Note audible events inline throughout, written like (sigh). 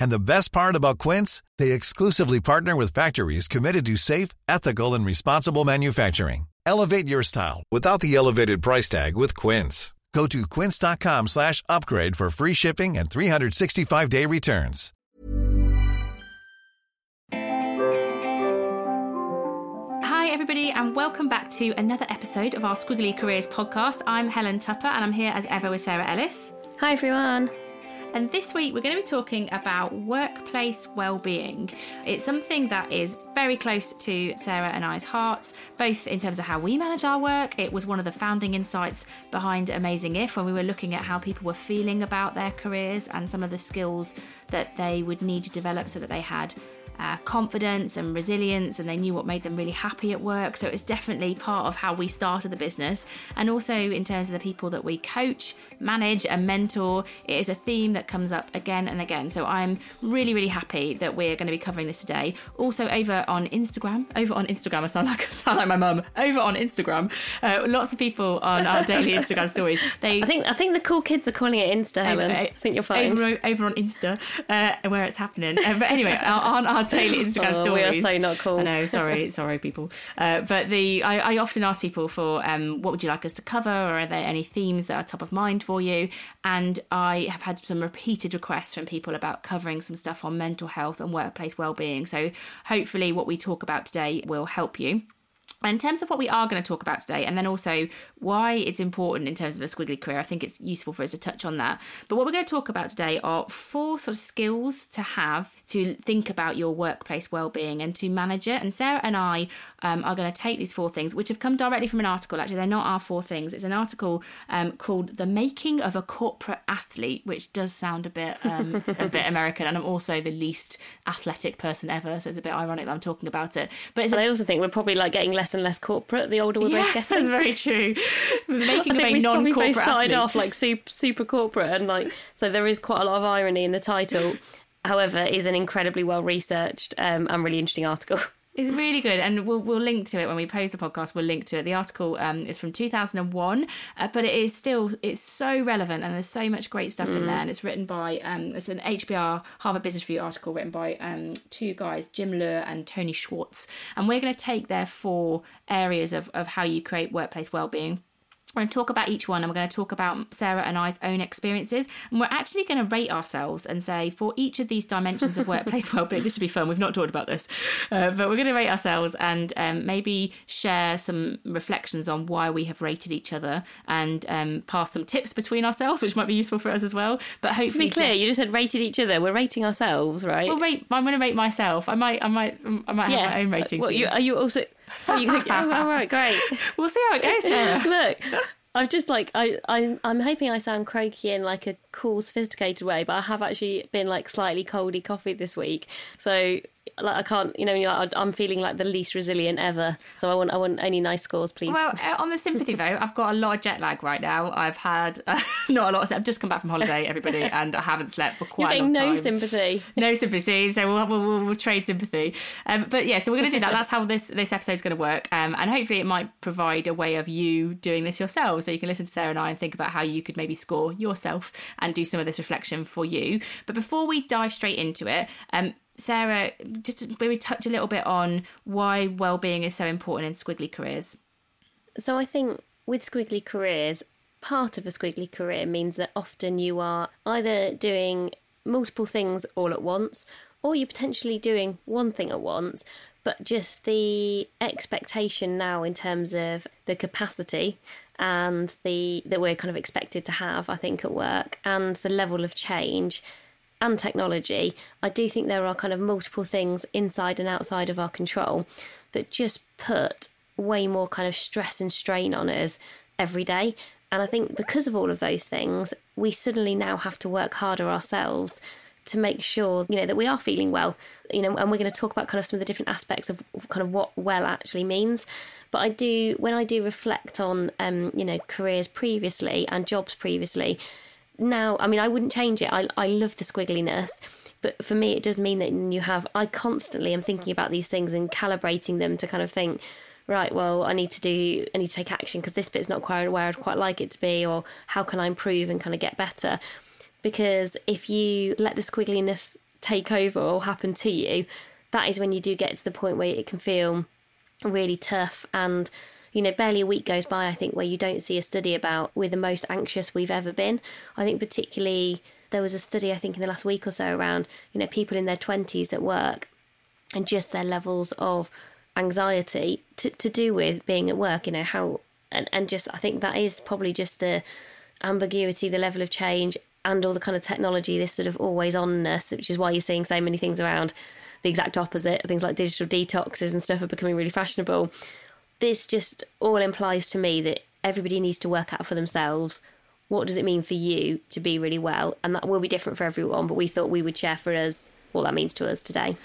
And the best part about Quince, they exclusively partner with factories committed to safe, ethical, and responsible manufacturing. Elevate your style without the elevated price tag with Quince. Go to quince.com slash upgrade for free shipping and 365-day returns. Hi, everybody, and welcome back to another episode of our Squiggly Careers podcast. I'm Helen Tupper, and I'm here as ever with Sarah Ellis. Hi, everyone. And this week we're going to be talking about workplace well-being. It's something that is very close to Sarah and I's hearts, both in terms of how we manage our work. It was one of the founding insights behind Amazing If when we were looking at how people were feeling about their careers and some of the skills that they would need to develop so that they had uh, confidence and resilience, and they knew what made them really happy at work. So it's definitely part of how we started the business. And also, in terms of the people that we coach, manage, and mentor, it is a theme that comes up again and again. So I'm really, really happy that we're going to be covering this today. Also, over on Instagram, over on Instagram, I sound like (laughs) I sound like my mum. Over on Instagram, uh, lots of people on our daily Instagram (laughs) stories. They, I think I think the cool kids are calling it Insta, Helen. I think you're fine. Over, over on Insta, uh, where it's happening. Uh, but anyway, (laughs) on our daily (laughs) Instagram Oh, stories. we are so not cool. I know, sorry, (laughs) sorry, people. Uh, but the I, I often ask people for um, what would you like us to cover, or are there any themes that are top of mind for you? And I have had some repeated requests from people about covering some stuff on mental health and workplace well-being. So hopefully, what we talk about today will help you. In terms of what we are going to talk about today, and then also why it's important in terms of a squiggly career, I think it's useful for us to touch on that. But what we're going to talk about today are four sort of skills to have to think about your workplace well-being and to manage it. And Sarah and I um, are going to take these four things, which have come directly from an article. Actually, they're not our four things. It's an article um, called "The Making of a Corporate Athlete," which does sound a bit um, a bit (laughs) American. And I'm also the least athletic person ever, so it's a bit ironic that I'm talking about it. But it's a I also think we're probably like getting less and less corporate the older we're both (laughs) that's very true. (laughs) Making I of think a we probably non-corporate both started off like super, super corporate, and like so there is quite a lot of irony in the title. However, is an incredibly well researched um, and really interesting article. (laughs) It's really good, and we'll we'll link to it when we post the podcast. We'll link to it. The article um, is from 2001, uh, but it is still it's so relevant, and there's so much great stuff in there. And it's written by um, it's an HBR Harvard Business Review article written by um, two guys, Jim Loehr and Tony Schwartz. And we're going to take their four areas of of how you create workplace well-being. We're going to talk about each one and we're going to talk about Sarah and I's own experiences. And we're actually going to rate ourselves and say for each of these dimensions of workplace (laughs) well-being, this should be fun. We've not talked about this, uh, but we're going to rate ourselves and um, maybe share some reflections on why we have rated each other and um, pass some tips between ourselves, which might be useful for us as well. But To be clear, you just said rated each other. We're rating ourselves, right? Well, rate. I'm going to rate myself. I might. I might. I might have my own rating. Well, you. are you also? Are you, oh, all right, great. (laughs) We'll see how it goes, Sarah. (laughs) Look, I'm just like I, I I'm hoping I sound croaky in like a cool, sophisticated way, but I have actually been like slightly coldy coffee this week, so like I can't, you know, you're like, I'm feeling like the least resilient ever. So I want I want any nice scores, please. Well, uh, on the sympathy vote, I've got a lot of jet lag right now. I've had uh, (laughs) not a lot. Of, I've just come back from holiday, everybody, (laughs) and I haven't slept for you're quite a long getting time. no sympathy. no sympathy. So we'll, we'll, we'll, we'll trade sympathy. Um, but yeah, so we're going to do that. That's how this this episode's going to work. Um, and hopefully, it might provide a way of you doing this yourself. So you can listen to Sarah and I and think about how you could maybe score yourself and do some of this reflection for you. But before we dive straight into it, um, Sarah, just maybe touch a little bit on why well-being is so important in squiggly careers. So I think with squiggly careers, part of a squiggly career means that often you are either doing multiple things all at once or you're potentially doing one thing at once, but just the expectation now in terms of the capacity and the that we're kind of expected to have, I think, at work, and the level of change and technology, I do think there are kind of multiple things inside and outside of our control that just put way more kind of stress and strain on us every day. And I think because of all of those things, we suddenly now have to work harder ourselves to make sure you know that we are feeling well you know and we're going to talk about kind of some of the different aspects of kind of what well actually means but i do when i do reflect on um you know careers previously and jobs previously now i mean i wouldn't change it. I, I love the squiggliness but for me it does mean that you have i constantly am thinking about these things and calibrating them to kind of think right well i need to do i need to take action because this bit's not quite where i'd quite like it to be or how can i improve and kind of get better? Because if you let the squiggliness take over or happen to you, that is when you do get to the point where it can feel really tough and you know barely a week goes by i think where you don't see a study about we're the most anxious we've ever been i think particularly there was a study i think in the last week or so around you know people in their 20s at work and just their levels of anxiety to, to do with being at work you know how and, and just i think that is probably just the ambiguity the level of change and all the kind of technology, this sort of always onness, which is why you're seeing so many things around the exact opposite. Things like digital detoxes and stuff are becoming really fashionable. This just all implies to me that everybody needs to work out for themselves what does it mean for you to be really well, and that will be different for everyone. But we thought we would share for us what that means to us today.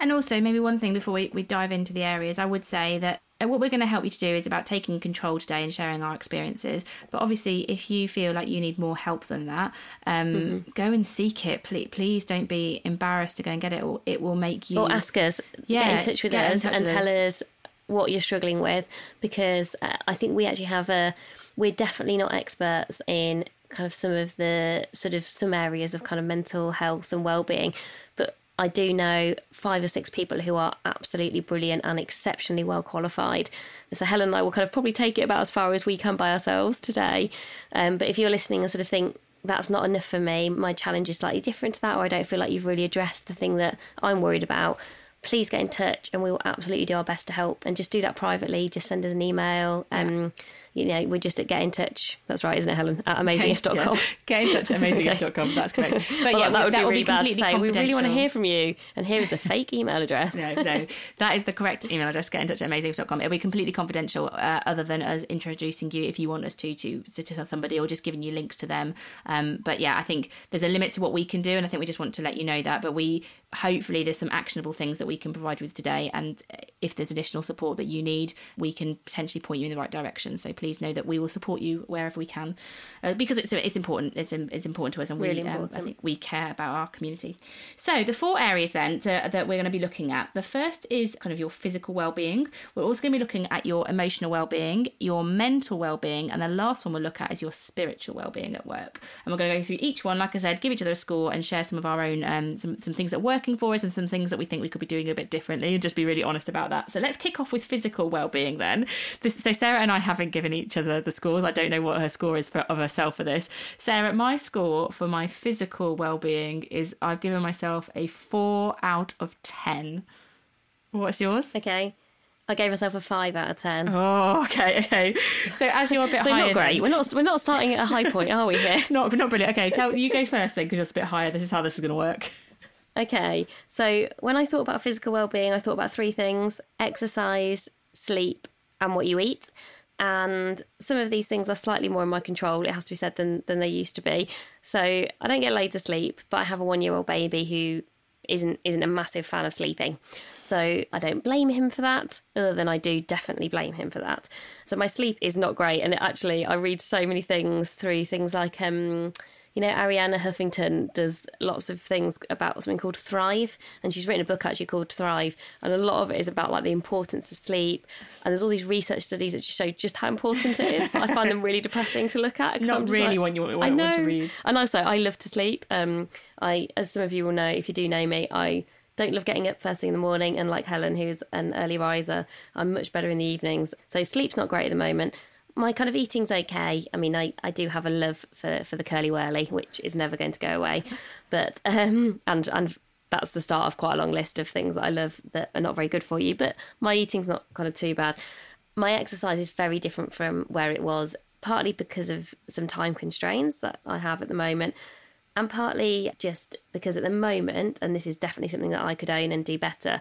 And also, maybe one thing before we, we dive into the areas, I would say that and what we're going to help you to do is about taking control today and sharing our experiences. But obviously, if you feel like you need more help than that, um, mm-hmm. go and seek it. Please, please don't be embarrassed to go and get it. Or it will make you. Or ask us. Yeah, get in touch with us touch and with tell us. us what you're struggling with, because uh, I think we actually have a. We're definitely not experts in kind of some of the sort of some areas of kind of mental health and well-being but I do know five or six people who are absolutely brilliant and exceptionally well qualified. So Helen and I will kind of probably take it about as far as we can by ourselves today. Um, but if you're listening and sort of think that's not enough for me, my challenge is slightly different to that, or I don't feel like you've really addressed the thing that I'm worried about, please get in touch and we will absolutely do our best to help. And just do that privately. Just send us an email. Um, yeah you know, we're just at get in touch. That's right, isn't it, Helen? At amazingif.com. Yeah. Get (laughs) in touch at amazingif.com. That's correct. (laughs) But well, yeah, that would that be really bad to say. We really want to hear from you. And here is the fake email address. no, no. That is the correct email address. Get in touch at amazingif.com. It'll be completely confidential, uh, other than us introducing you if you want us to, to, to, to somebody or just giving you links to them. Um, but yeah, I think there's a limit to what we can do. And I think we just want to let you know that. But we hopefully there's some actionable things that we can provide with today. And if there's additional support that you need, we can potentially point you in the right direction. So please know that we will support you wherever we can, uh, because it's it's important. It's it's important to us, and really we um, I think we care about our community. So the four areas then to, that we're going to be looking at. The first is kind of your physical well-being. We're also going to be looking at your emotional well-being, your mental well-being, and the last one we'll look at is your spiritual well-being at work. And we're going to go through each one, like I said, give each other a score and share some of our own um, some some things that work working for us and some things that we think we could be doing a bit differently and just be really honest about that. So let's kick off with physical well-being then. This, so Sarah and I haven't given each other the scores. I don't know what her score is for, of herself for this. Sarah, my score for my physical well-being is I've given myself a 4 out of 10. What's yours? Okay. I gave myself a five out of ten. Oh, okay, okay. So as you're a bit (laughs) so higher, not great. Then... We're not we're not starting at a high point, are we? Here, (laughs) not not brilliant. Okay, tell you go first then, because you're a bit higher. This is how this is going to work. Okay, so when I thought about physical well-being, I thought about three things: exercise, sleep, and what you eat. And some of these things are slightly more in my control. It has to be said than than they used to be. So I don't get loads of sleep, but I have a one-year-old baby who isn't isn't a massive fan of sleeping. So I don't blame him for that, other than I do definitely blame him for that. So my sleep is not great, and actually I read so many things through things like um, you know, Arianna Huffington does lots of things about something called Thrive, and she's written a book actually called Thrive, and a lot of it is about like the importance of sleep. And there's all these research studies that just show just how important it is, but I find them really depressing to look at. Not really like, you want, want to read. And also, I love to sleep. Um, I, as some of you will know, if you do know me, I don't love getting up first thing in the morning. And like Helen, who's an early riser, I'm much better in the evenings. So sleep's not great at the moment my kind of eating's okay. I mean, I, I do have a love for, for the Curly Wurly, which is never going to go away. (laughs) But um, and and that's the start of quite a long list of things that I love that are not very good for you. But my eating's not kind of too bad. My exercise is very different from where it was, partly because of some time constraints that I have at the moment, and partly just because at the moment, and this is definitely something that I could own and do better,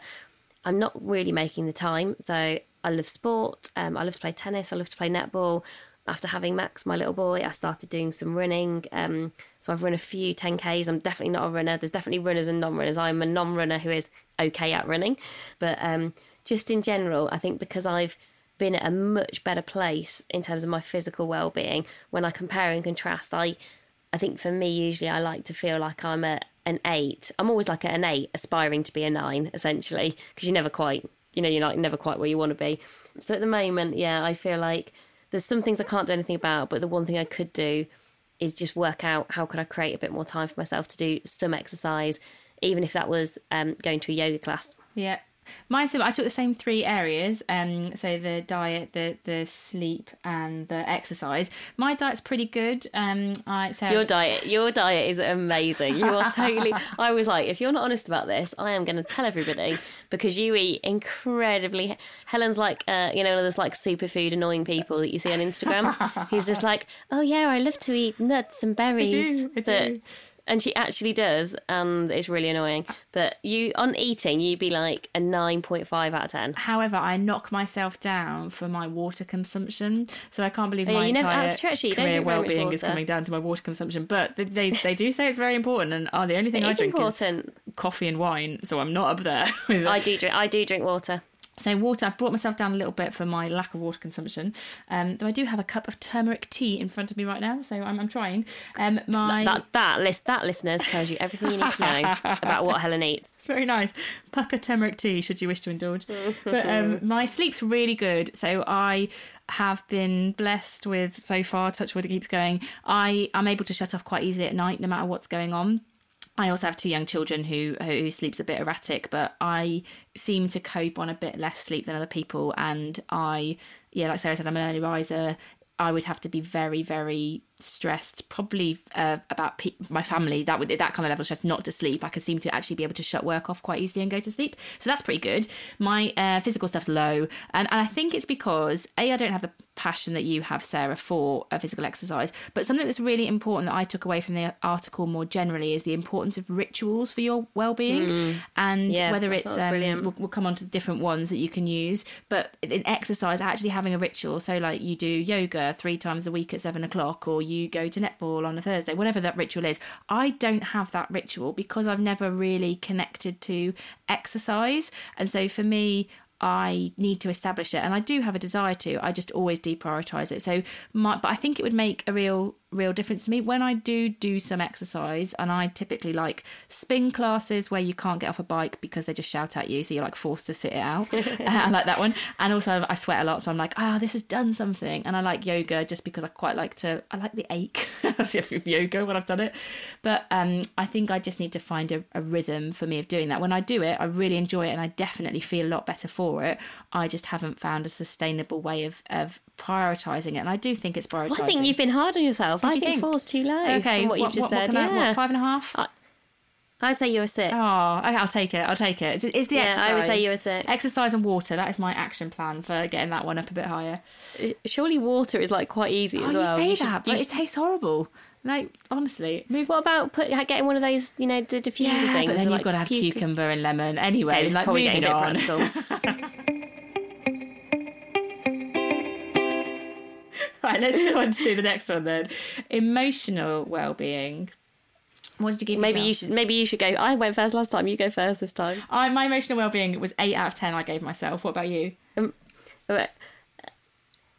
I'm not really making the time. So I love sport. Um, I love to play tennis. I love to play netball. After having Max, my little boy, I started doing some running. Um, so I've run a few 10Ks. I'm definitely not a runner. There's definitely runners and non runners. I'm a non runner who is okay at running. But um, just in general, I think because I've been at a much better place in terms of my physical well-being when I compare and contrast I I think for me usually I like to feel like I'm a an 8 I'm always like an 8 aspiring to be a 9 essentially because you're never quite you know you're like never quite where you want to be. So at the moment yeah I feel like there's some things I can't do anything about but the one thing I could do is just work out how could I create a bit more time for myself to do some exercise even if that was um, going to a yoga class. Yeah Mine I took the same three areas, um, so the diet, the the sleep, and the exercise. My diet's pretty good. Um, I so your diet, your diet is amazing. You are totally. (laughs) I was like, if you're not honest about this, I am going to tell everybody because you eat incredibly. Helen's like, uh, you know, those like superfood annoying people that you see on Instagram. (laughs) Who's just like, oh yeah, I love to eat nuts and berries. I do. I do and she actually does, and it's really annoying. Uh, but you on eating, you'd be like a nine point five out of ten. However, I knock myself down for my water consumption, so I can't believe oh, yeah, my entire never, actually, career well-being is coming down to my water consumption. But they they do say it's very important, and oh, the only thing it I is drink important. is coffee and wine, so I'm not up there. (laughs) I do drink. I do drink water. So water, I've brought myself down a little bit for my lack of water consumption. Um, though I do have a cup of turmeric tea in front of me right now, so I'm, I'm trying. Um, my that that list that listeners tells you everything you need to know (laughs) about what Helen eats. It's very nice. Pukka turmeric tea, should you wish to indulge. but um, (laughs) my sleep's really good, so I have been blessed with so far. Touch wood, it keeps going. I am able to shut off quite easily at night, no matter what's going on. I also have two young children who who sleeps a bit erratic, but I seem to cope on a bit less sleep than other people. And I, yeah, like Sarah said, I'm an early riser. I would have to be very, very stressed, probably uh, about pe- my family. That would that kind of level of stress, not to sleep. I could seem to actually be able to shut work off quite easily and go to sleep. So that's pretty good. My uh, physical stuff's low, and and I think it's because a I don't have the passion that you have, Sarah, for a physical exercise. But something that's really important that I took away from the article more generally is the importance of rituals for your well-being, mm. and yeah, whether it's um, we'll, we'll come on to the different ones that you can use. But in exercise, actually having a ritual, so like you do yoga three times a week at seven o'clock, or you go to netball on a Thursday, whatever that ritual is. I don't have that ritual because I've never really connected to exercise. And so for me, I need to establish it, and I do have a desire to. I just always deprioritize it. So, my, but I think it would make a real real difference to me when I do do some exercise, and I typically like spin classes where you can't get off a bike because they just shout at you, so you're like forced to sit it out. (laughs) (laughs) I like that one, and also I sweat a lot, so I'm like, ah, oh, this has done something. And I like yoga just because I quite like to. I like the ache (laughs) of yoga when I've done it, but um, I think I just need to find a, a rhythm for me of doing that. When I do it, I really enjoy it, and I definitely feel a lot better for it. I just haven't found a sustainable way of of prioritizing it, and I do think it's prioritizing. Well, I think you've been hard on yourself. What I think, think, four's too low. Okay, what, what you've just what, said. What yeah, I, what, five and a half. I, I'd say you're a six. Oh, okay, I'll take it. I'll take it. It's, it's the yeah, exercise. I would say you're a six. Exercise and water. That is my action plan for getting that one up a bit higher. Uh, surely water is like quite easy oh, as well. you say you that, should, but it tastes horrible. Like honestly, move. What about put, getting one of those, you know, the diffuser yeah, things? but then you've like got to have cucumber. cucumber and lemon. Anyway, Okay, this is like probably moving getting a on. bit practical. (laughs) right, let's go on to the next one then. Emotional well-being. What did you give maybe yourself? you should. Maybe you should go. I went first last time. You go first this time. I, my emotional well-being was eight out of ten. I gave myself. What about you? Uh,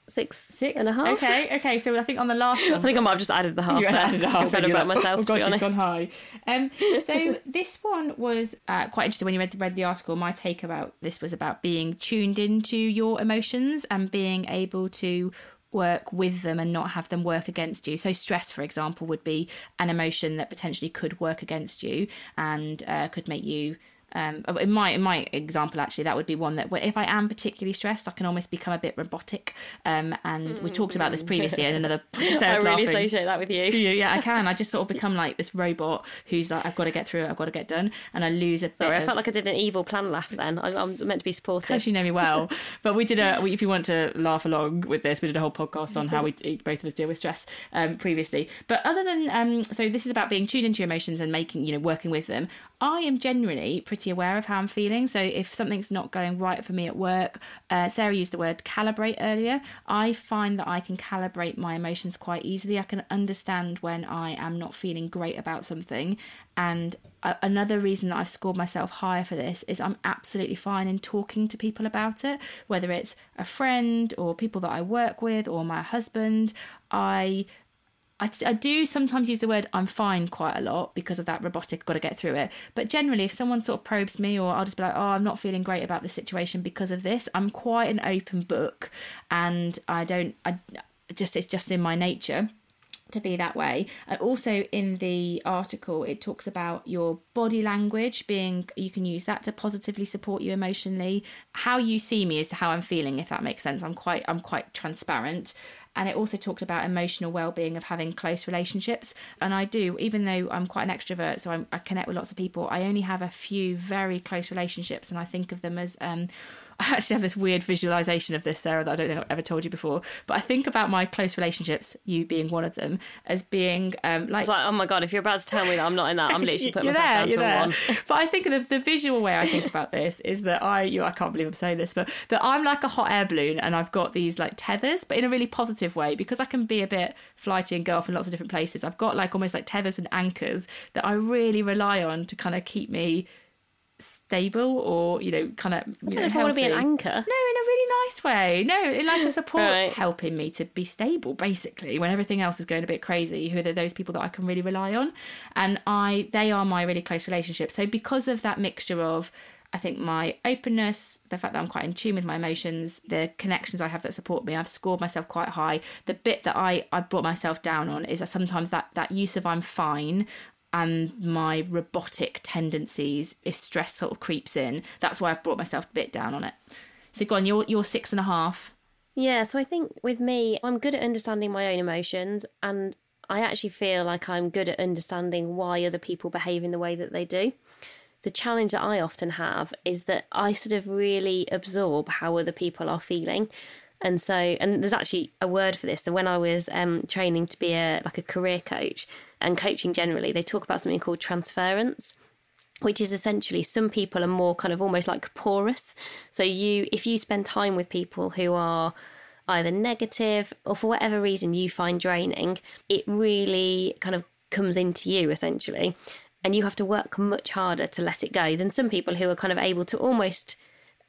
Six, Six and a half. Okay, okay. So I think on the last (laughs) one, I think I might have just added the half. you there added to half. feel better about like, myself. Oh gosh, it's gone high. Um, so (laughs) this one was uh, quite interesting when you read read the article. My take about this was about being tuned into your emotions and being able to work with them and not have them work against you. So stress, for example, would be an emotion that potentially could work against you and uh, could make you Um, in my in my example, actually, that would be one that if I am particularly stressed, I can almost become a bit robotic. Um, and we talked about this previously in another. (laughs) Sarah's I really laughing. associate that with you. Do you? Yeah, I can. I just sort of (laughs) become like this robot who's like, I've got to get through it. I've got to get done, and I lose a. Sorry, I felt like I did an evil plan laugh. Then I, am meant to be supportive. Actually, know me well, (laughs) but we did a. If you want to laugh along with this, we did a whole podcast on how we both of us deal with stress um, previously. But other than um, so this is about being tuned into your emotions and making you know working with them. I am generally pretty aware of how I'm feeling. So if something's not going right for me at work, uh, Sarah used the word calibrate earlier. I find that I can calibrate my emotions quite easily. I can understand when I am not feeling great about something. And uh, another reason that I've scored myself higher for this is I'm absolutely fine in talking to people about it, whether it's a friend or people that I work with or my husband. I I, I do sometimes use the word I'm fine quite a lot because of that robotic, got to get through it. But generally, if someone sort of probes me, or I'll just be like, oh, I'm not feeling great about the situation because of this, I'm quite an open book and I don't, I just, it's just in my nature to be that way. And also in the article, it talks about your body language being, you can use that to positively support you emotionally. How you see me is how I'm feeling, if that makes sense. I'm quite, I'm quite transparent and it also talked about emotional well-being of having close relationships. And i do even though i'm quite an extrovert so I'm, i connect with lots of people i only have a few very close relationships and i think of them as um, (laughs) I actually have this weird visualization of this, Sarah, that I don't think I've ever told you before. But I think about my close relationships, you being one of them, as being um, like, like, oh my god, if you're about to tell me that I'm not in that, I'm literally (laughs) putting myself there, down to there. one. (laughs) but I think the, the visual way I think about this is that I, you, I can't believe I'm saying this, but that I'm like a hot air balloon, and I've got these like tethers, but in a really positive way because I can be a bit flighty and go off in lots of different places. I've got like almost like tethers and anchors that I really rely on to kind of keep me stable or you know kind of you know, if I want to be an anchor. No, in a really nice way. No, in like a support right. helping me to be stable basically when everything else is going a bit crazy. Who are those people that I can really rely on? And I they are my really close relationships. So because of that mixture of I think my openness, the fact that I'm quite in tune with my emotions, the connections I have that support me, I've scored myself quite high. The bit that I, I brought myself down on is that sometimes that, that use of I'm fine and my robotic tendencies if stress sort of creeps in. That's why I've brought myself a bit down on it. So go on, you're you're six and a half. Yeah, so I think with me, I'm good at understanding my own emotions and I actually feel like I'm good at understanding why other people behave in the way that they do. The challenge that I often have is that I sort of really absorb how other people are feeling. And so, and there's actually a word for this. So when I was um, training to be a like a career coach, and coaching generally, they talk about something called transference which is essentially some people are more kind of almost like porous. So you if you spend time with people who are either negative or for whatever reason you find draining, it really kind of comes into you essentially. And you have to work much harder to let it go than some people who are kind of able to almost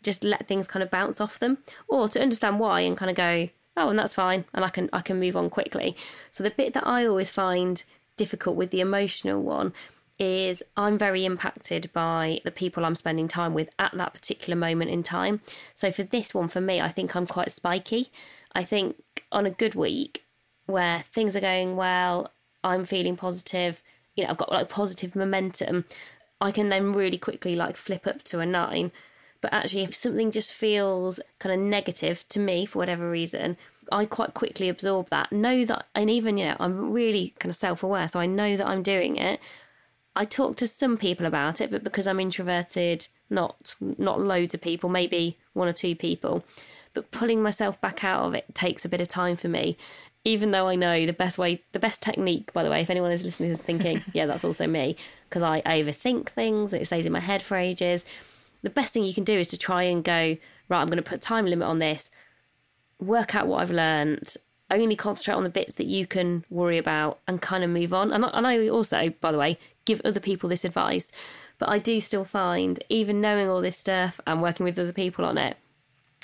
just let things kind of bounce off them or to understand why and kind of go, oh, and that's fine and I can I can move on quickly. So the bit that I always find difficult with the emotional one is I'm very impacted by the people I'm spending time with at that particular moment in time. So for this one, for me, I think I'm quite spiky. I think on a good week where things are going well, I'm feeling positive, you know, I've got like positive momentum, I can then really quickly like flip up to a nine. But actually, if something just feels kind of negative to me for whatever reason, I quite quickly absorb that. Know that, and even, you know, I'm really kind of self aware, so I know that I'm doing it. I talk to some people about it, but because I'm introverted, not not loads of people, maybe one or two people. But pulling myself back out of it takes a bit of time for me. Even though I know the best way, the best technique, by the way, if anyone is listening is thinking, (laughs) yeah, that's also me, because I, I overthink things, it stays in my head for ages. The best thing you can do is to try and go, right, I'm going to put time limit on this work out what I've learned, only concentrate on the bits that you can worry about and kind of move on. And, and I also, by the way, give other people this advice. But I do still find, even knowing all this stuff and working with other people on it,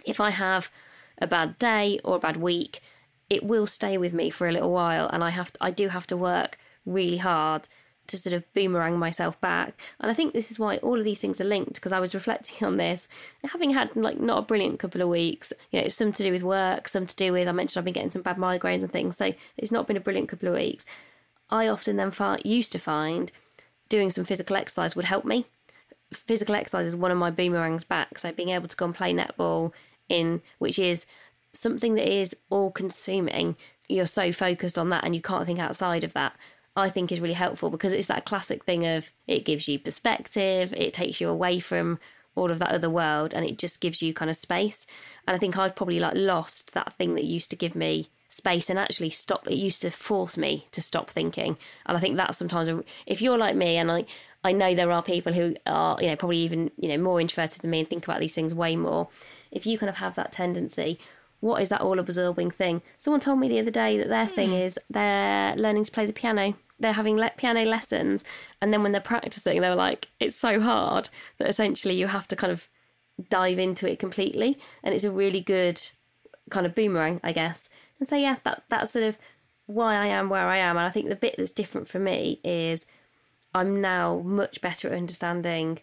if I have a bad day or a bad week, it will stay with me for a little while. And I have to, I do have to work really hard to sort of boomerang myself back. And I think this is why all of these things are linked because I was reflecting on this, having had like not a brilliant couple of weeks. You know, some to do with work, some to do with I mentioned I've been getting some bad migraines and things. So it's not been a brilliant couple of weeks. I often then used to find doing some physical exercise would help me physical exercise is one of my boomerangs back. So being able to go and play netball in, which is something that is all consuming, you're so focused on that and you can't think outside of that. I think is really helpful because it's that classic thing of it gives you perspective, it takes you away from all of that other world and it just gives you kind of space. And I think I've probably like lost that thing that used to give me space and actually stop it used to force me to stop thinking. And I think that's sometimes a, if you're like me and I I know there are people who are, you know, probably even, you know, more introverted than me and think about these things way more. If you kind of have that tendency, what is that all absorbing thing? Someone told me the other day that their thing hmm. is they're learning to play the piano. They're having le- piano lessons, and then when they're practicing, they were like, it's so hard that essentially you have to kind of dive into it completely, and it's a really good kind of boomerang, I guess. And so yeah, that that's sort of why I am where I am, and I think the bit that's different for me is I'm now much better at understanding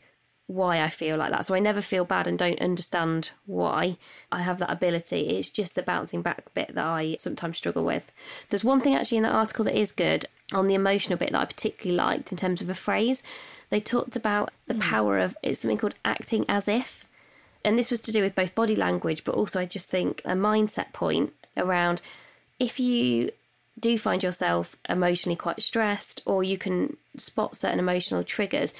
why I feel like that. So I never feel bad and don't understand why I have that ability. It's just the bouncing back bit that I sometimes struggle with. There's one thing actually in that article that is good on the emotional bit that I particularly liked in terms of a phrase. They talked about the hmm. power of it's something called acting as if. And this was to do with both body language, but also I just think a mindset point around if you do find yourself emotionally quite stressed or you can spot certain emotional triggers,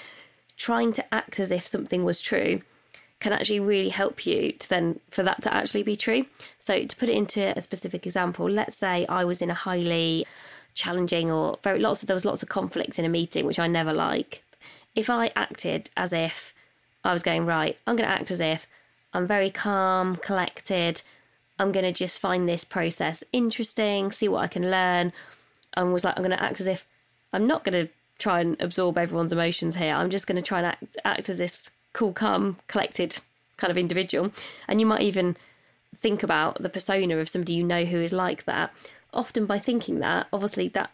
trying to act as if something was true can actually really help you to then for that to actually be true. So to put it into a specific example, let's say I was in a highly challenging or very lots of there was lots of conflict in a meeting, which I never like. If I acted as if I was going right, I'm going to act as if I'm very calm, collected. I'm going to just find this process interesting, see what I can learn. And was like, I'm going to act as if I'm not going to try and absorb everyone's emotions here. I'm just going to try and act, act as this cool, calm, collected kind of individual. And you might even think about the persona of somebody you know who is like that. Often by thinking that, obviously that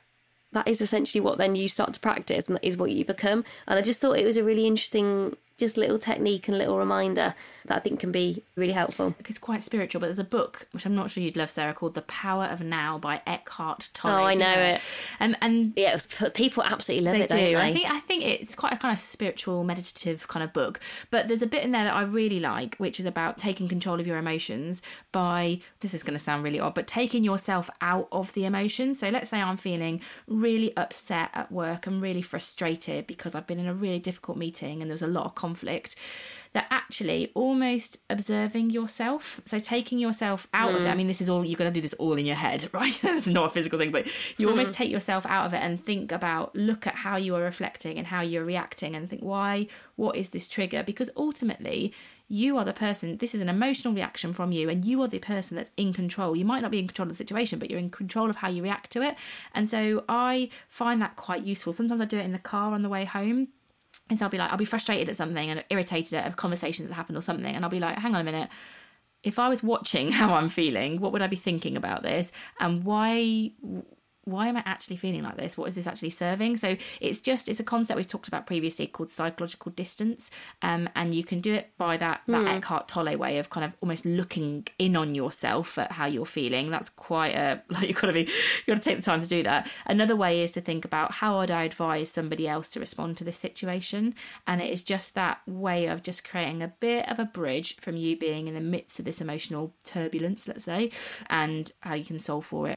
that is essentially what then you start to practice and that is what you become. And I just thought it was a really interesting just little technique and little reminder that I think can be really helpful. It's quite spiritual, but there's a book which I'm not sure you'd love, Sarah, called "The Power of Now" by Eckhart Tolle. Oh, I know it. Um, and Yeah, people absolutely love they it, do. don't they? I think I think it's quite a kind of spiritual, meditative kind of book. But there's a bit in there that I really like, which is about taking control of your emotions by this is going to sound really odd, but taking yourself out of the emotion. So let's say I'm feeling really upset at work and really frustrated because I've been in a really difficult meeting and there was a lot of conflict. That actually almost observing yourself, so taking yourself out of it. I mm. mean, this is all you're going to do this all in your head, (laughs) right? it's not a physical thing, but you almost mm-hmm. take yourself out of it and think about, look at how you are reflecting and how you're reacting, and think, why? What is this trigger? Because ultimately, you are the person. This is an emotional reaction from you, and you are the person that's in control. You might not be in control of the situation, but you're in control of how you react to it. And so I find that quite useful. Sometimes I do it in the car on the way home is I'll be like, I'll be frustrated at something and irritated at a conversation that's happened or something, and I'll be like, hang on a minute. If I was watching (laughs) how I'm feeling, what would I be thinking about this, and why? Why am I actually feeling like this? What is this actually serving? So it's just it's a concept we've talked about previously called psychological distance, um, and you can do it by that that Eckhart Tolle way of kind of almost looking in on yourself at how you're feeling. That's quite a (laughs) like you've got to be you've got to take the time to do that. Another way is to think about how would I advise somebody else to respond to this situation, and it is just that way of just creating a bit of a bridge from you being in the midst of this emotional turbulence, let's say, and how you can solve for it.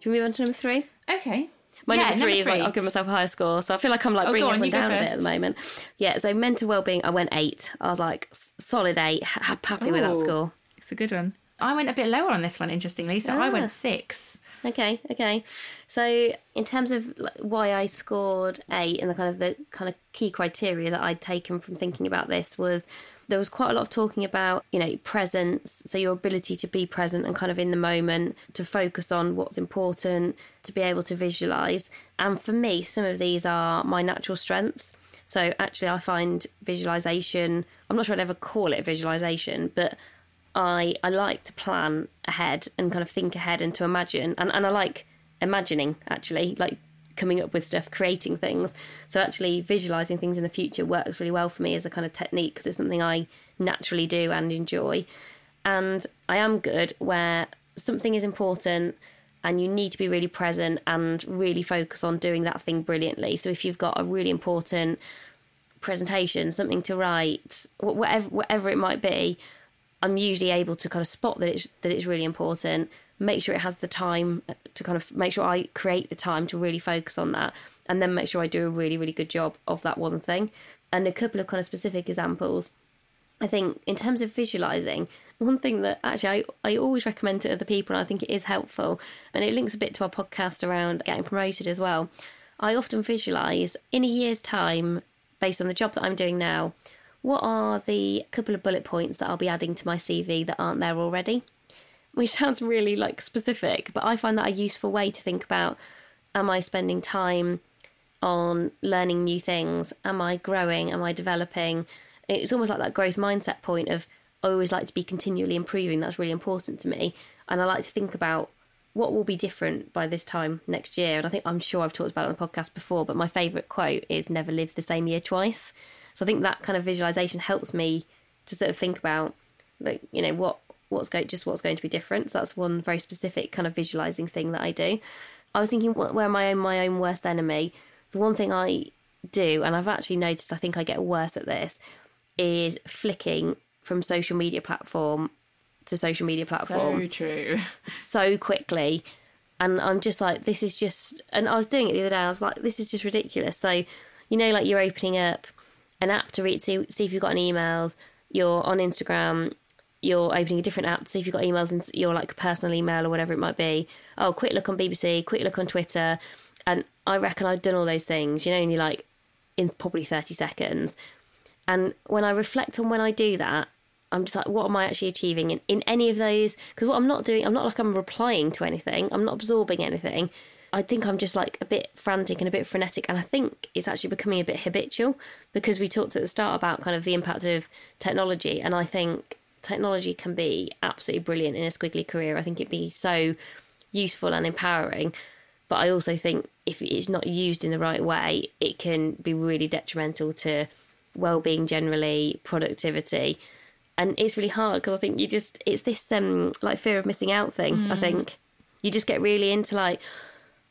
Should we move on to number three? Okay. My Yeah, number three number is like. I'll give myself a higher score, so I feel like I'm like Oh, bringing on, everyone you down a bit at the moment. Yeah, so mental well-being, I went eight. I was like solid eight, ha- happy with that score. It's a good one. I went a bit lower on this one, interestingly. So I Ah. went six. Okay, okay. So in terms of why I scored eight, and the kind of the kind of key criteria that I'd taken from thinking about this was there was quite a lot of talking about you know presence, so your ability to be present and kind of in the moment, to focus on what's important, to be able to visualize. And for me, some of these are my natural strengths. So actually, I find visualization. I'm not sure I'd ever call it visualization, but I I like to plan ahead and kind of think ahead and to imagine and, and I like imagining actually like coming up with stuff creating things. So actually visualizing things in the future works really well for me as a kind of technique because it's something I naturally do and enjoy. And I am good where something is important and you need to be really present and really focus on doing that thing brilliantly. So if you've got a really important presentation something to write whatever whatever it might be I'm usually able to kind of spot that it's that it's really important, make sure it has the time to kind of make sure I create the time to really focus on that, and then make sure I do a really really good job of that one thing. And a couple of kind of specific examples. I think in terms of visualizing, one thing that actually I, I always recommend to other people, and I think it is helpful, and it links a bit to our podcast around getting promoted as well. I often visualize in a year's time, based on the job that I'm doing now, what are the couple of bullet points that I'll be adding to my CV that aren't there already? Which sounds really like specific, but I find that a useful way to think about am I spending time on learning new things? Am I growing? Am I developing? It's almost like that growth mindset point of I always like to be continually improving. That's really important to me. And I like to think about what will be different by this time next year. And I think I'm sure I've talked about it on the podcast before, but my favourite quote is never live the same year twice. So I think that kind of visualization helps me to sort of think about like, you know, what what's going just what's going to be different. So that's one very specific kind of visualizing thing that I do. I was thinking wh- where am I my own worst enemy? The one thing I do, and I've actually noticed I think I get worse at this, is flicking from social media platform to social media platform So true. (laughs) so quickly. And I'm just like, this is just, and I was doing it the other day. I was like, this is just ridiculous. So, you know, like you're opening up an app to read, see, see if you've got any emails. You're on Instagram. You're opening a different app to see if you've got emails and your like personal email or whatever it might be. Oh, quick look on BBC, quick look on Twitter. And I reckon I've done all those things, you know, you're like in probably 30 seconds. And when I reflect on when I do that, I'm just like, what am I actually achieving in, in any of those? Because what I'm not doing, I'm not like I'm replying to anything, I'm not absorbing anything. I think I'm just like a bit frantic and a bit frenetic. And I think it's actually becoming a bit habitual because we talked at the start about kind of the impact of technology. And I think technology can be absolutely brilliant in a squiggly career. I think it'd be so useful and empowering. But I also think if it's not used in the right way, it can be really detrimental to well-being generally, productivity, and it's really hard because I think you just it's this um like fear of missing out thing. I think you just get really into like,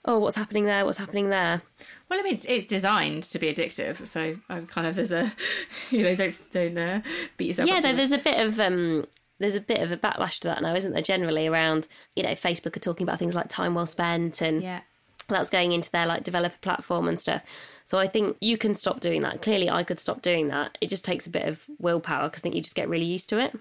oh, what's happening there? What's happening there? Well, I mean, it's, it's designed to be addictive, so I'm kind of there's a, (laughs) you know, don't don't uh, beat yourself. yeah, no, there's a bit of um there's a bit of a backlash to that now, isn't there? Generally around you know Facebook are talking about things like time well spent and yeah. that's going into their like developer platform and stuff. So I think you can stop doing that. Clearly, I could stop doing that. It just takes a bit of willpower because I think you just get really used to it.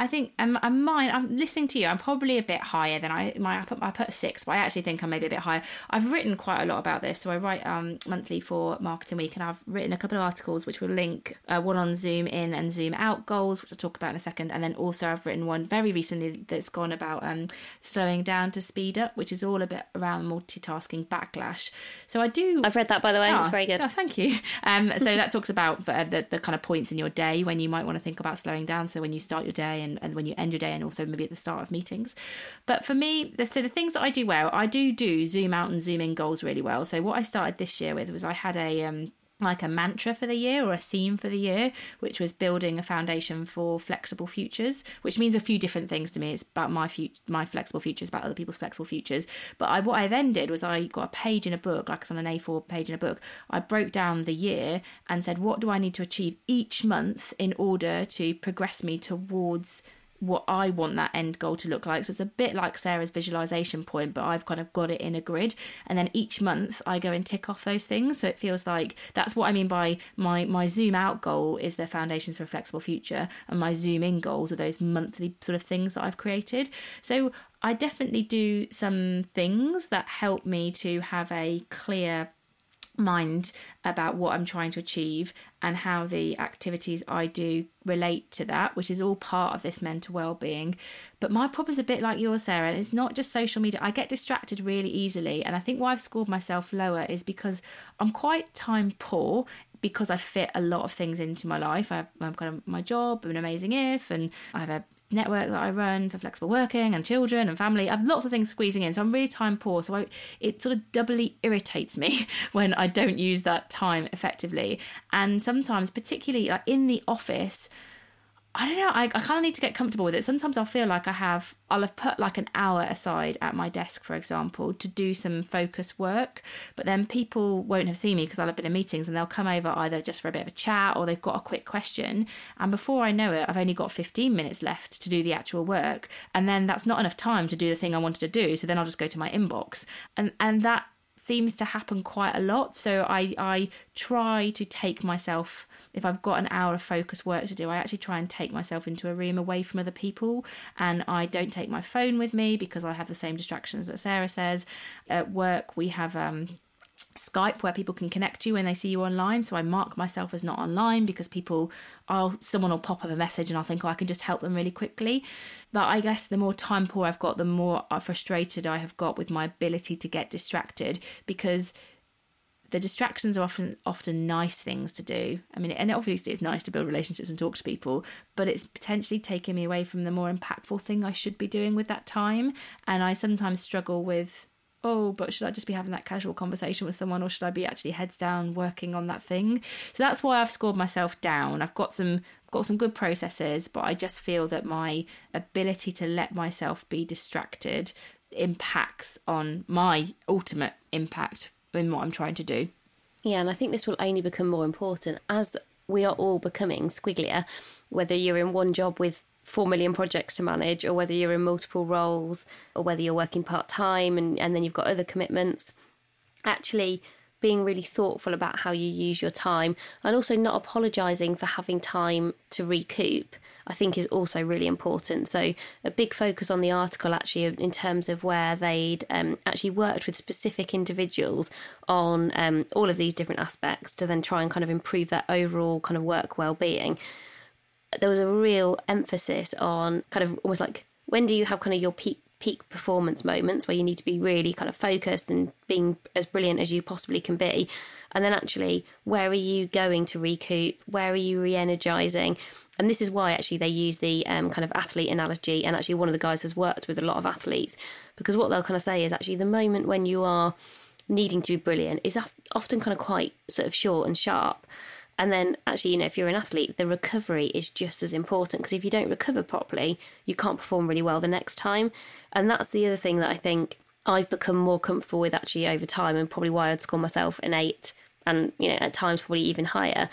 I think and, and mine. I'm listening to you. I'm probably a bit higher than I my I put, I put a six, but I actually think I'm maybe a bit higher. I've written quite a lot about this, so I write um, monthly for Marketing Week, and I've written a couple of articles which will link uh, one on Zoom in and Zoom out goals, which I'll talk about in a second, and then also I've written one very recently that's gone about um, slowing down to speed up, which is all a bit around multitasking backlash. So I do. I've read that by the way. Oh, it's very good. Oh, thank you. Um, so that talks about the, the, the kind of points in your day when you might want to think about slowing down. So when you start your day and, and when you end your day, and also maybe at the start of meetings. But for me, the, so the things that I do well, I do do zoom out and zoom in goals really well. So what I started this year with was I had a um, like a mantra for the year or a theme for the year, which was building a foundation for flexible futures, which means a few different things to me. It's about my fut- my flexible futures, about other people's flexible futures. But I, what I then did was I got a page in a book, like it's on an A4 page in a book. I broke down the year and said, what do I need to achieve each month in order to progress me towards what I want that end goal to look like. So it's a bit like Sarah's visualization point, but I've kind of got it in a grid. And then each month I go and tick off those things. So it feels like that's what I mean by my my zoom out goal is the foundations for a flexible future, and my zoom in goals are those monthly sort of things that I've created. So I definitely do some things that help me to have a clear mind about what I'm trying to achieve and how the activities I do relate to that, which is all part of this mental well-being. But my problem is a bit like yours, Sarah, and it's not just social media. I get distracted really easily, and I think why I've scored myself lower is because I'm quite time poor because I fit a lot of things into my life. I have, I've got my job, I'm an amazing if, and I have a network that I run for flexible working and children and family. I have lots of things squeezing in, so I'm really time poor. So I, it sort of doubly irritates me (laughs) when I don't use that time effectively. And sometimes, particularly like in the office, I don't know. I, I kind of need to get comfortable with it. Sometimes I'll feel like I have, I'll have put like an hour aside at my desk, for example, to do some focus work. But then people won't have seen me because I'll have been in meetings and they'll come over either just for a bit of a chat or they've got a quick question. And before I know it, I've only got 15 minutes left to do the actual work. And then that's not enough time to do the thing I wanted to do. So then I'll just go to my inbox. And, and that seems to happen quite a lot. So I, I try to take myself if I've got an hour of focus work to do, I actually try and take myself into a room away from other people. And I don't take my phone with me because I have the same distractions that Sarah says. At work, we have um, Skype where people can connect you when they see you online. So I mark myself as not online because people, I'll someone will pop up a message and I'll think, oh, I can just help them really quickly. But I guess the more time poor I've got, the more frustrated I have got with my ability to get distracted because the distractions are often often nice things to do. I mean, and obviously it's nice to build relationships and talk to people, but it's potentially taking me away from the more impactful thing I should be doing with that time. And I sometimes struggle with oh, but should I just be having that casual conversation with someone or should I be actually heads down working on that thing? So that's why I've scored myself down. I've got some got some good processes, but I just feel that my ability to let myself be distracted impacts on my ultimate impact in what I'm trying to do. Yeah, and I think this will only become more important as we are all becoming squigglier, whether you're in one job with 4 million projects to manage, or whether you're in multiple roles, or whether you're working part time and, and then you've got other commitments. Actually, being really thoughtful about how you use your time and also not apologizing for having time to recoup I think is also really important. So, a big focus on the article actually in terms of where they'd um, actually worked with specific individuals on um, all of these different aspects to then try and kind of improve their overall kind of work well-being. There was a real emphasis on kind of almost like when do you have kind of your peak peak performance moments where you need to be really kind of focused and being as brilliant as you possibly can be and then actually where are you going to recoup where are you re-energizing and this is why actually they use the um, kind of athlete analogy. And actually, one of the guys has worked with a lot of athletes because what they'll kind of say is actually the moment when you are needing to be brilliant is often kind of quite sort of short and sharp. And then, actually, you know, if you're an athlete, the recovery is just as important because if you don't recover properly, you can't perform really well the next time. And that's the other thing that I think I've become more comfortable with actually over time, and probably why I'd score myself an eight, and you know, at times probably even higher,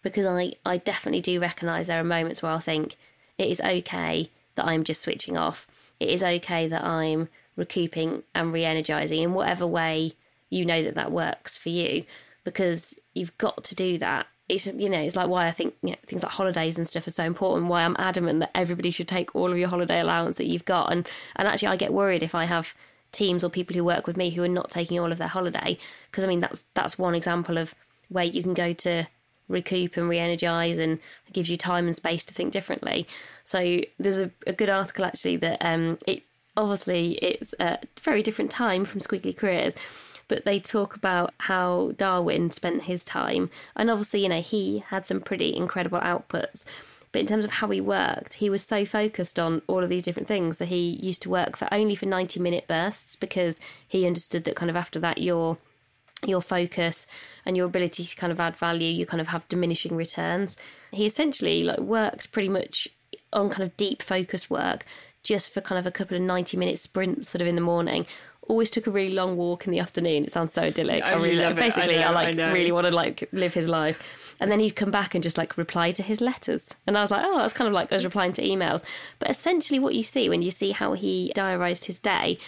because I, I definitely do recognise there are moments where I'll think it is okay that I'm just switching off. It is okay that I'm recouping and re energizing in whatever way you know that that works for you because you've got to do that it's you know it's like why I think you know, things like holidays and stuff are so important. Why I'm adamant that everybody should take all of your holiday allowance that you've got. And and actually, I get worried if I have teams or people who work with me who are not taking all of their holiday because I mean that's that's one example of where you can go to recoup and re-energize and it gives you time and space to think differently so there's a, a good article actually that um, it obviously it's a very different time from squiggly careers but they talk about how darwin spent his time and obviously you know he had some pretty incredible outputs but in terms of how he worked, he was so focused on all of these different things. So he used to work for only for 90 minute bursts because he understood that kind of after that, your your focus and your ability to kind of add value, you kind of have diminishing returns. He essentially like worked pretty much on kind of deep focus work just for kind of a couple of 90 minute sprints sort of in the morning always took a really long walk in the afternoon. It sounds so idyllic. I i really love it. basically I I, like I really want to like live his life. And then he'd come back and just like reply to his letters. And i was like oh that's kind of like I was replying to emails. But essentially what you see when you see how he diarised his day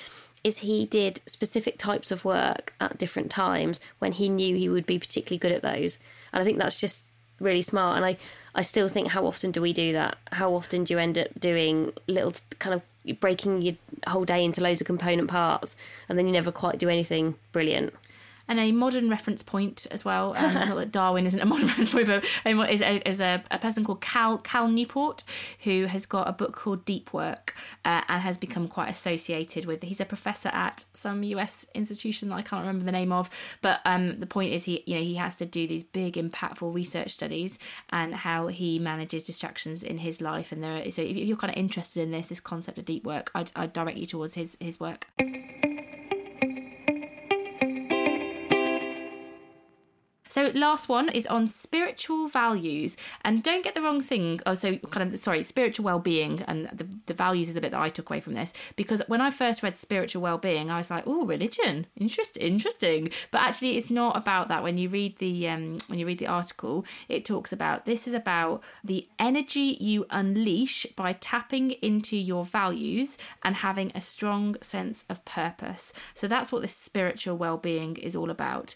is he did specific types of work at different times when he knew he would be particularly good at those. And I think that's just really smart. And I, I still think, how often do we do that? How often do you end up doing little kind of breaking your whole day into loads of component parts and then you never quite do anything brilliant? And a modern reference point as well. Um, (laughs) not that Darwin isn't a modern (laughs) reference point, but is, a, is a, a person called Cal Cal Newport who has got a book called Deep Work uh, and has become quite associated with. He's a professor at some US institution that I can't remember the name of, but um, the point is he you know he has to do these big impactful research studies and how he manages distractions in his life. And there, are, so if you're kind of interested in this this concept of deep work, I'd, I'd direct you towards his his work. So last one is on spiritual values, and don't get the wrong thing. Oh, so kind of sorry, spiritual well-being, and the the values is a bit that I took away from this because when I first read spiritual well-being, I was like, oh, religion, interest, interesting. But actually, it's not about that. When you read the um, when you read the article, it talks about this is about the energy you unleash by tapping into your values and having a strong sense of purpose. So that's what this spiritual well-being is all about.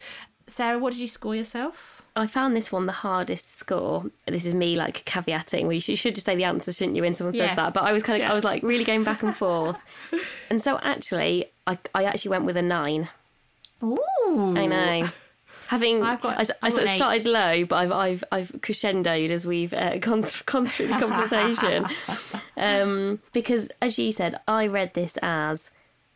Sarah, what did you score yourself? I found this one the hardest score. This is me like caveating. Well, you should, just say the answer, shouldn't you, when someone says Yeah. that? But I was kind of, Yeah. I was like really going back and (laughs) forth. and so actually, I, I actually went with a nine. Ooh. I know. Having, I've got- i've sort of started low, but I've, I've, I've crescendoed as we've uh, gone, th- gone through the (laughs) conversation. um, because, as you said, I read this as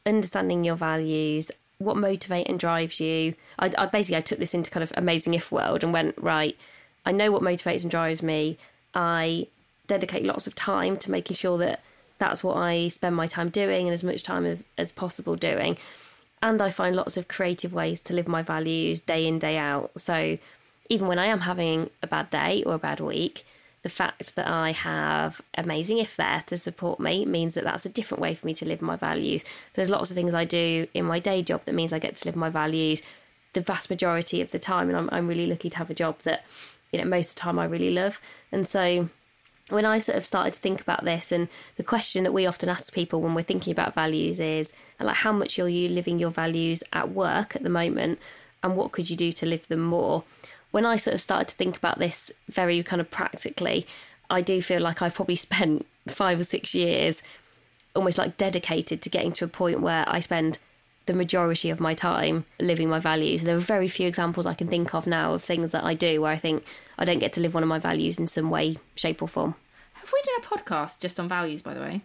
understanding your values, what motivates and drives you. I, I basically I took this into kind of amazing if world and went right. I know what motivates and drives me. I dedicate lots of time to making sure that that's what I spend my time doing and as much time as, as possible doing. And I find lots of creative ways to live my values day in, day out. So even when I am having a bad day or a bad week, the fact that I have amazing if there to support me means that that's a different way for me to live my values. There's lots of things I do in my day job that means I get to live my values the vast majority of the time, and I'm, I'm really lucky to have a job that you know most of the time I really love. And so when I sort of started to think about this, and the question that we often ask people when we're thinking about values is like, how much are you living your values at work at the moment, and what could you do to live them more? When I sort of started to think about this very kind of practically, I do feel like I've probably (laughs) spent five or six years almost like dedicated to getting to a point where I spend the majority of my time living my values. There are very few examples I can think of now of things that I do where I think I don't get to live one of my values in some way, shape, or form. Have we done a podcast just on values, by the way?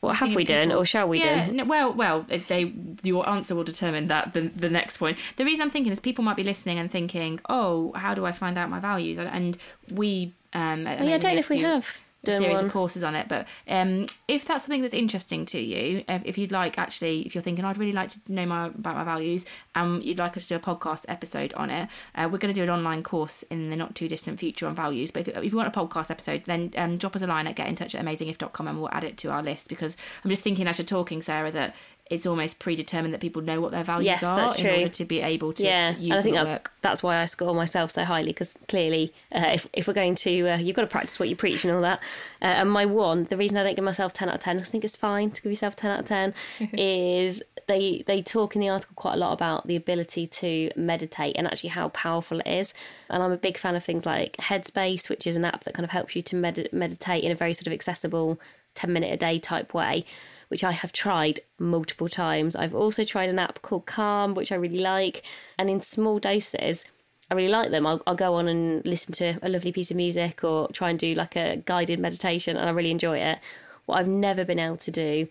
What have we done, or shall we yeah, do? no, well, well, they your answer will determine that the the next point. The reason I'm thinking is people might be listening and thinking, "Oh, how do I find out my values?" And- we, um, Oh, yeah, I don't know if we have done series one. of courses on it, but um, if that's something that's interesting to you, if, if you'd like, actually, if you're thinking, "I'd really like to know more about my values," and you'd like us to do a podcast episode on it, uh, we're going to do an online course in the not too distant future on values. But if, if you want a podcast episode, then um, drop us a line at getintouch at amazingif.com and we'll add it to our list because I'm just thinking as you're talking, Sarah, that it's almost predetermined that people know what their values Yes, are in order to be able to yeah, use and I think that's work. that's why I score myself so highly because clearly, uh, if if we're going to, uh, you've got to practice what you preach and all that. Uh, and my one, the reason I don't give myself ten out of ten, I think it's fine to give yourself ten out of ten, (laughs) is they they talk in the article quite a lot about the ability to meditate and actually how powerful it is. And I'm a big fan of things like Headspace, which is an app that kind of helps you to med- meditate in a very sort of accessible ten minute a day type way which I have tried multiple times. I've also tried an app called Calm, which I really like. And in small doses, I really like them. I'll, I'll go on and listen to a lovely piece of music or try and do like a guided meditation, and I really enjoy it. What I've never been able to do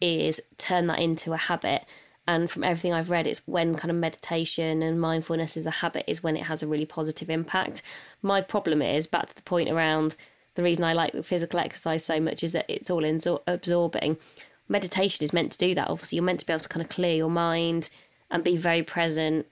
is turn that into a habit. And from everything I've read, it's when kind of meditation and mindfulness is a habit, is when it has a really positive impact. My problem is back to the point around the reason I like physical exercise so much is that it's all absorbing meditation is meant to do that. Obviously, you're meant to be able to kind of clear your mind and be very present.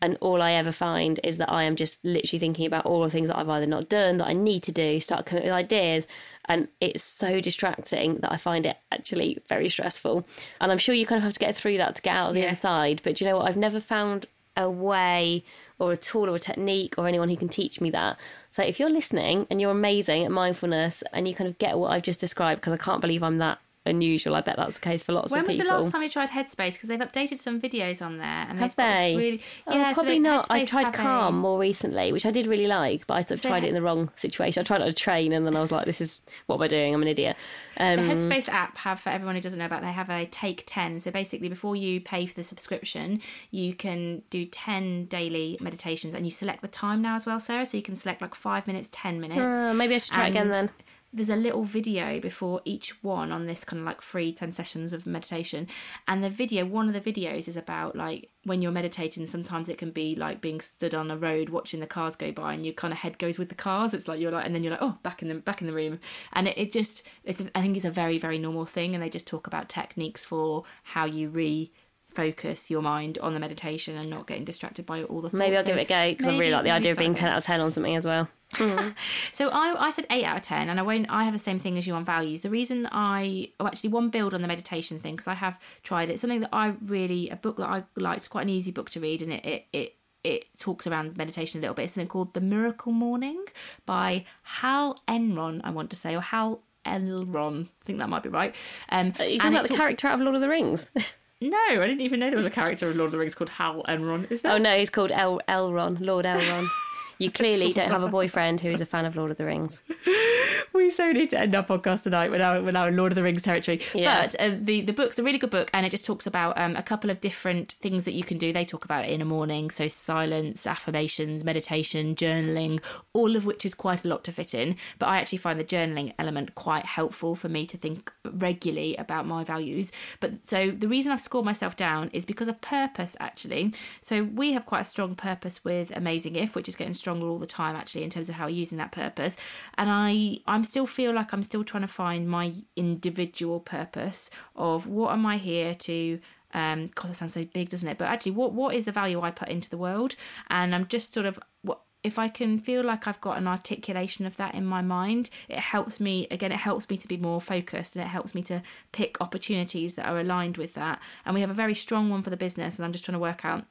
And all I ever find is that I am just literally thinking about all the things that I've either not done, that I need to do, start coming up with ideas. And it's so distracting that I find it actually very stressful. And I'm sure you kind of have to get through that to get out of the Yes. inside. But do you know what? I've never found a way or a tool or a technique or anyone who can teach me that. So if you're listening and you're amazing at mindfulness and you kind of get what I've just described, because I can't believe I'm that unusual. I bet that's the case for lots When of people. When was the last time you tried Headspace? Because they've updated some videos on there, and Have this? Really, Oh, yeah, so probably they- not. I Headspace tried have a- Calm more recently, which I did really like, but I sort of So tried it in the wrong situation. I tried it on a train, and then I was like, "This is what am I doing? I'm an idiot." Um, The Headspace app have for everyone who doesn't know about. They have a take ten. So basically, before you pay for the subscription, you can do ten daily meditations, and you select the time now as well, Sarah. So you can select like five minutes, ten minutes. uh, maybe I should try it again then. There's a little video before each one on this kind of like free 10 sessions of meditation. And the video, one of the videos is about like when you're meditating, sometimes it can be like being stood on a road watching the cars go by and your kind of head goes with the cars. It's like you're like, and then you're like, oh, back in the back in the room. And it, it just, it's, I think it's a very, very normal thing. And they just talk about techniques for how you re focus your mind on the meditation and not getting distracted by all the thoughts. Maybe I'll So give it a go because I really like the idea of being 10 out of 10 on something as well. (laughs) So I, I said eight out of ten, and I won't. I have the same thing as you on values. The reason I, oh, actually, one build on the meditation thing because I have tried it. It's something that I really, a book that I like. It's quite an easy book to read, and it it it, it talks around meditation a little bit. It's something called The Miracle Morning by Hal Enron. I want to say, or Hal Elron. I think that might be right. Um, Are you and talking about the character out of Lord of the Rings? (laughs) No, I didn't even know there was a character in Lord of the Rings called Hal Enron. Is there? oh no, he's called El- Elrond, Lord Elrond. (laughs) You (laughs) clearly don't have a boyfriend who is a fan of Lord of the Rings. (laughs) we so need to end our podcast tonight when our when our Lord of the Rings territory. Yeah. But uh, the the book's a really good book, and it just talks about um, a couple of different things that you can do. They talk about it in a morning, so silence, affirmations, meditation, journaling, all of which is quite a lot to fit in. But I actually find the journaling element quite helpful for me to think regularly about my values. But so the reason I've scored myself down is because of purpose, actually. So we have quite a strong purpose with Amazing If, which is getting stronger all the time, actually, in terms of how we're using that purpose. And I, I'm still feel like I'm still trying to find my individual purpose of what am I here to um god that sounds so big doesn't it but actually what what is the value i put into the world and i'm just sort of what if I can feel like I've got an articulation of that in my mind, it helps me, again, it helps me to be more focused and it helps me to pick opportunities that are aligned with that. And we have a very strong one for the business, and I'm just trying to work out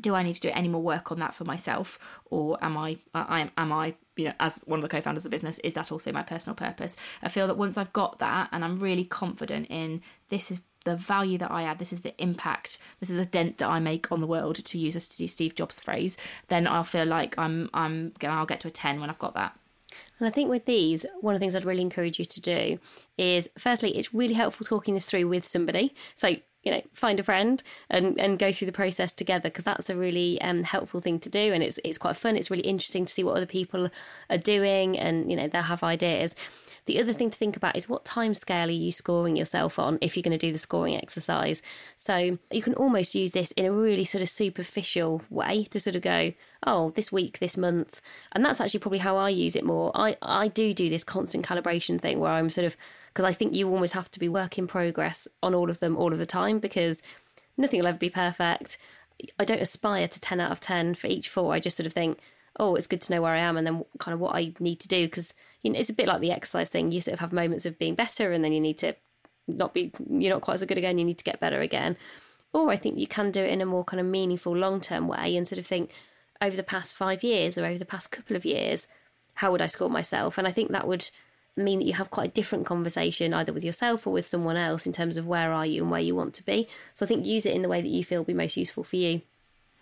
do I need to do any more work on that for myself, or am I, I am, am I, you know, as one of the co-founders of the business, is that also my personal purpose? I feel that once I've got that, and I'm really confident in this is the value that I add, this is the impact, this is the dent that I make on the world, to use a Steve Jobs phrase, then I'll feel like I'm, I'm, gonna, I'll get to a ten when I've got that. And I think with these, one of the things I'd really encourage you to do is firstly, it's really helpful talking this through with somebody. So, you know, find a friend and, and go through the process together because that's a really um, helpful thing to do. And it's, it's quite fun. It's really interesting to see what other people are doing and, you know, they'll have ideas. The other thing to think about is what time scale are you scoring yourself on if you're going to do the scoring exercise. So you can almost use this in a really sort of superficial way to sort of go, oh, this week, this month. And that's actually probably how I use it more. I, I do do this constant calibration thing where I'm sort of, because I think you almost have to be work in progress on all of them all of the time because nothing will ever be perfect. I don't aspire to 10 out of 10 for each four. I just sort of think, oh, it's good to know where I am and then kind of what I need to do because you know it's a bit like the exercise thing. You sort of have moments of being better and then you need to not be you're not quite as good again. You need to get better again. Or I think you can do it in a more kind of meaningful long term way and sort of think over the past five years or over the past couple of years, how would I score myself? And I think that would mean that you have quite a different conversation either with yourself or with someone else in terms of where are you and where you want to be. So I think use it in the way that you feel will be most useful for you.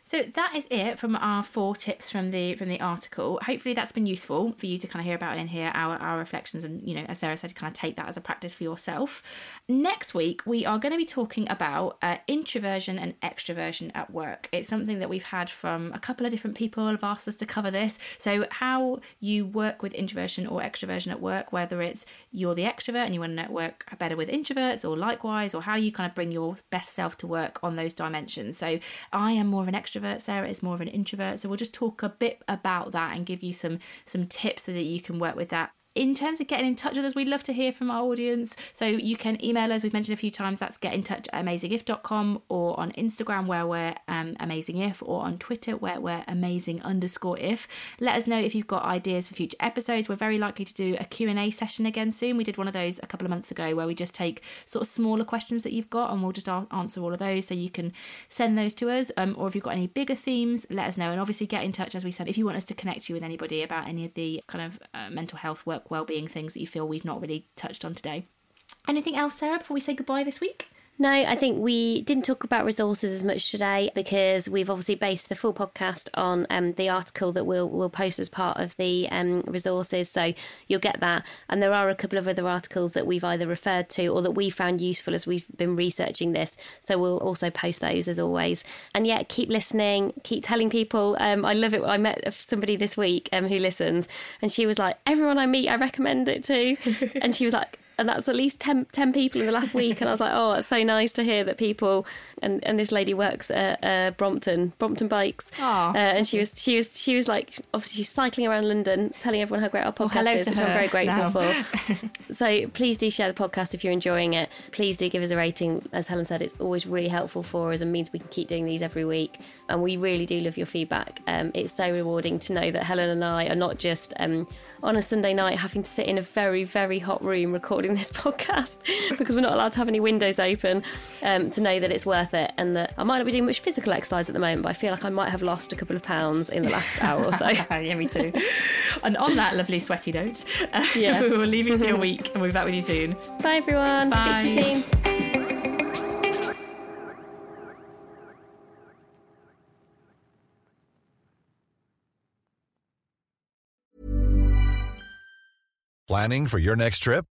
So that is it from our four tips from the from the article. Hopefully that's been useful for you to kind of hear about and hear our, our reflections and you know as Sarah said kind of take that as a practice for yourself. Next week we are going to be talking about uh, introversion and extroversion at work. It's something that we've had from a couple of different people have asked us to cover this. So how you work with introversion or extroversion at work, whether it's you're the extrovert and you want to network better with introverts or likewise, or how you kind of bring your best self to work on those dimensions. So I am more of an extrovert extrovert, Sarah is more of an introvert. So we'll just talk a bit about that and give you some some tips so that you can work with that in terms of getting in touch with us, we'd love to hear from our audience. So you can email us. We've mentioned a few times that's get in touch at amazingif.com or on Instagram where we're um, amazingif or on Twitter where we're amazing underscore if. Let us know if you've got ideas for future episodes. We're very likely to do a Q&A session again soon. We did one of those a couple of months ago where we just take sort of smaller questions that you've got and we'll just answer all of those. So you can send those to us. Um, or if you've got any bigger themes, let us know. And obviously get in touch, as we said, if you want us to connect you with anybody about any of the kind of uh, mental health work well-being things that you feel we've not really touched on today. Anything else, Sarah, before we say goodbye this week? No, I think we didn't talk about resources as much today because we've obviously based the full podcast on um, the article that we'll we'll post as part of the um, resources. So you'll get that, and there are a couple of other articles that we've either referred to or that we found useful as we've been researching this. So we'll also post those as always. And yeah, keep listening, keep telling people. Um, I love it. I met somebody this week um, who listens, and she was like, "Everyone I meet, I recommend it to," (laughs) and she was like and that's at least 10, 10, people in the last week and i was like oh it's so nice to hear that people and, and this lady works at uh, brompton brompton bikes. Uh, and she was she was she was like obviously she's cycling around london telling everyone how great our podcast well, is which i'm very grateful now. for. (laughs) So please do share the podcast if you're enjoying it. Please do give us a rating. As helen said it's always really helpful for us and means we can keep doing these every week. And we really do love your feedback. Um, it's so rewarding to know that helen and i are not just um, on a Sunday night having to sit in a very, very hot room recording this (laughs) podcast because we're not allowed to have any windows open um, to know that it's worth it and that I might not be doing much physical exercise at the moment, but I feel like I might have lost a couple of pounds in the last hour or so. (laughs) yeah, me too. and on that lovely sweaty note, uh, (laughs) yeah. we will leave you to your week and we'll be back with you soon. Bye, everyone. Bye. Speak to you soon. Planning for your next trip?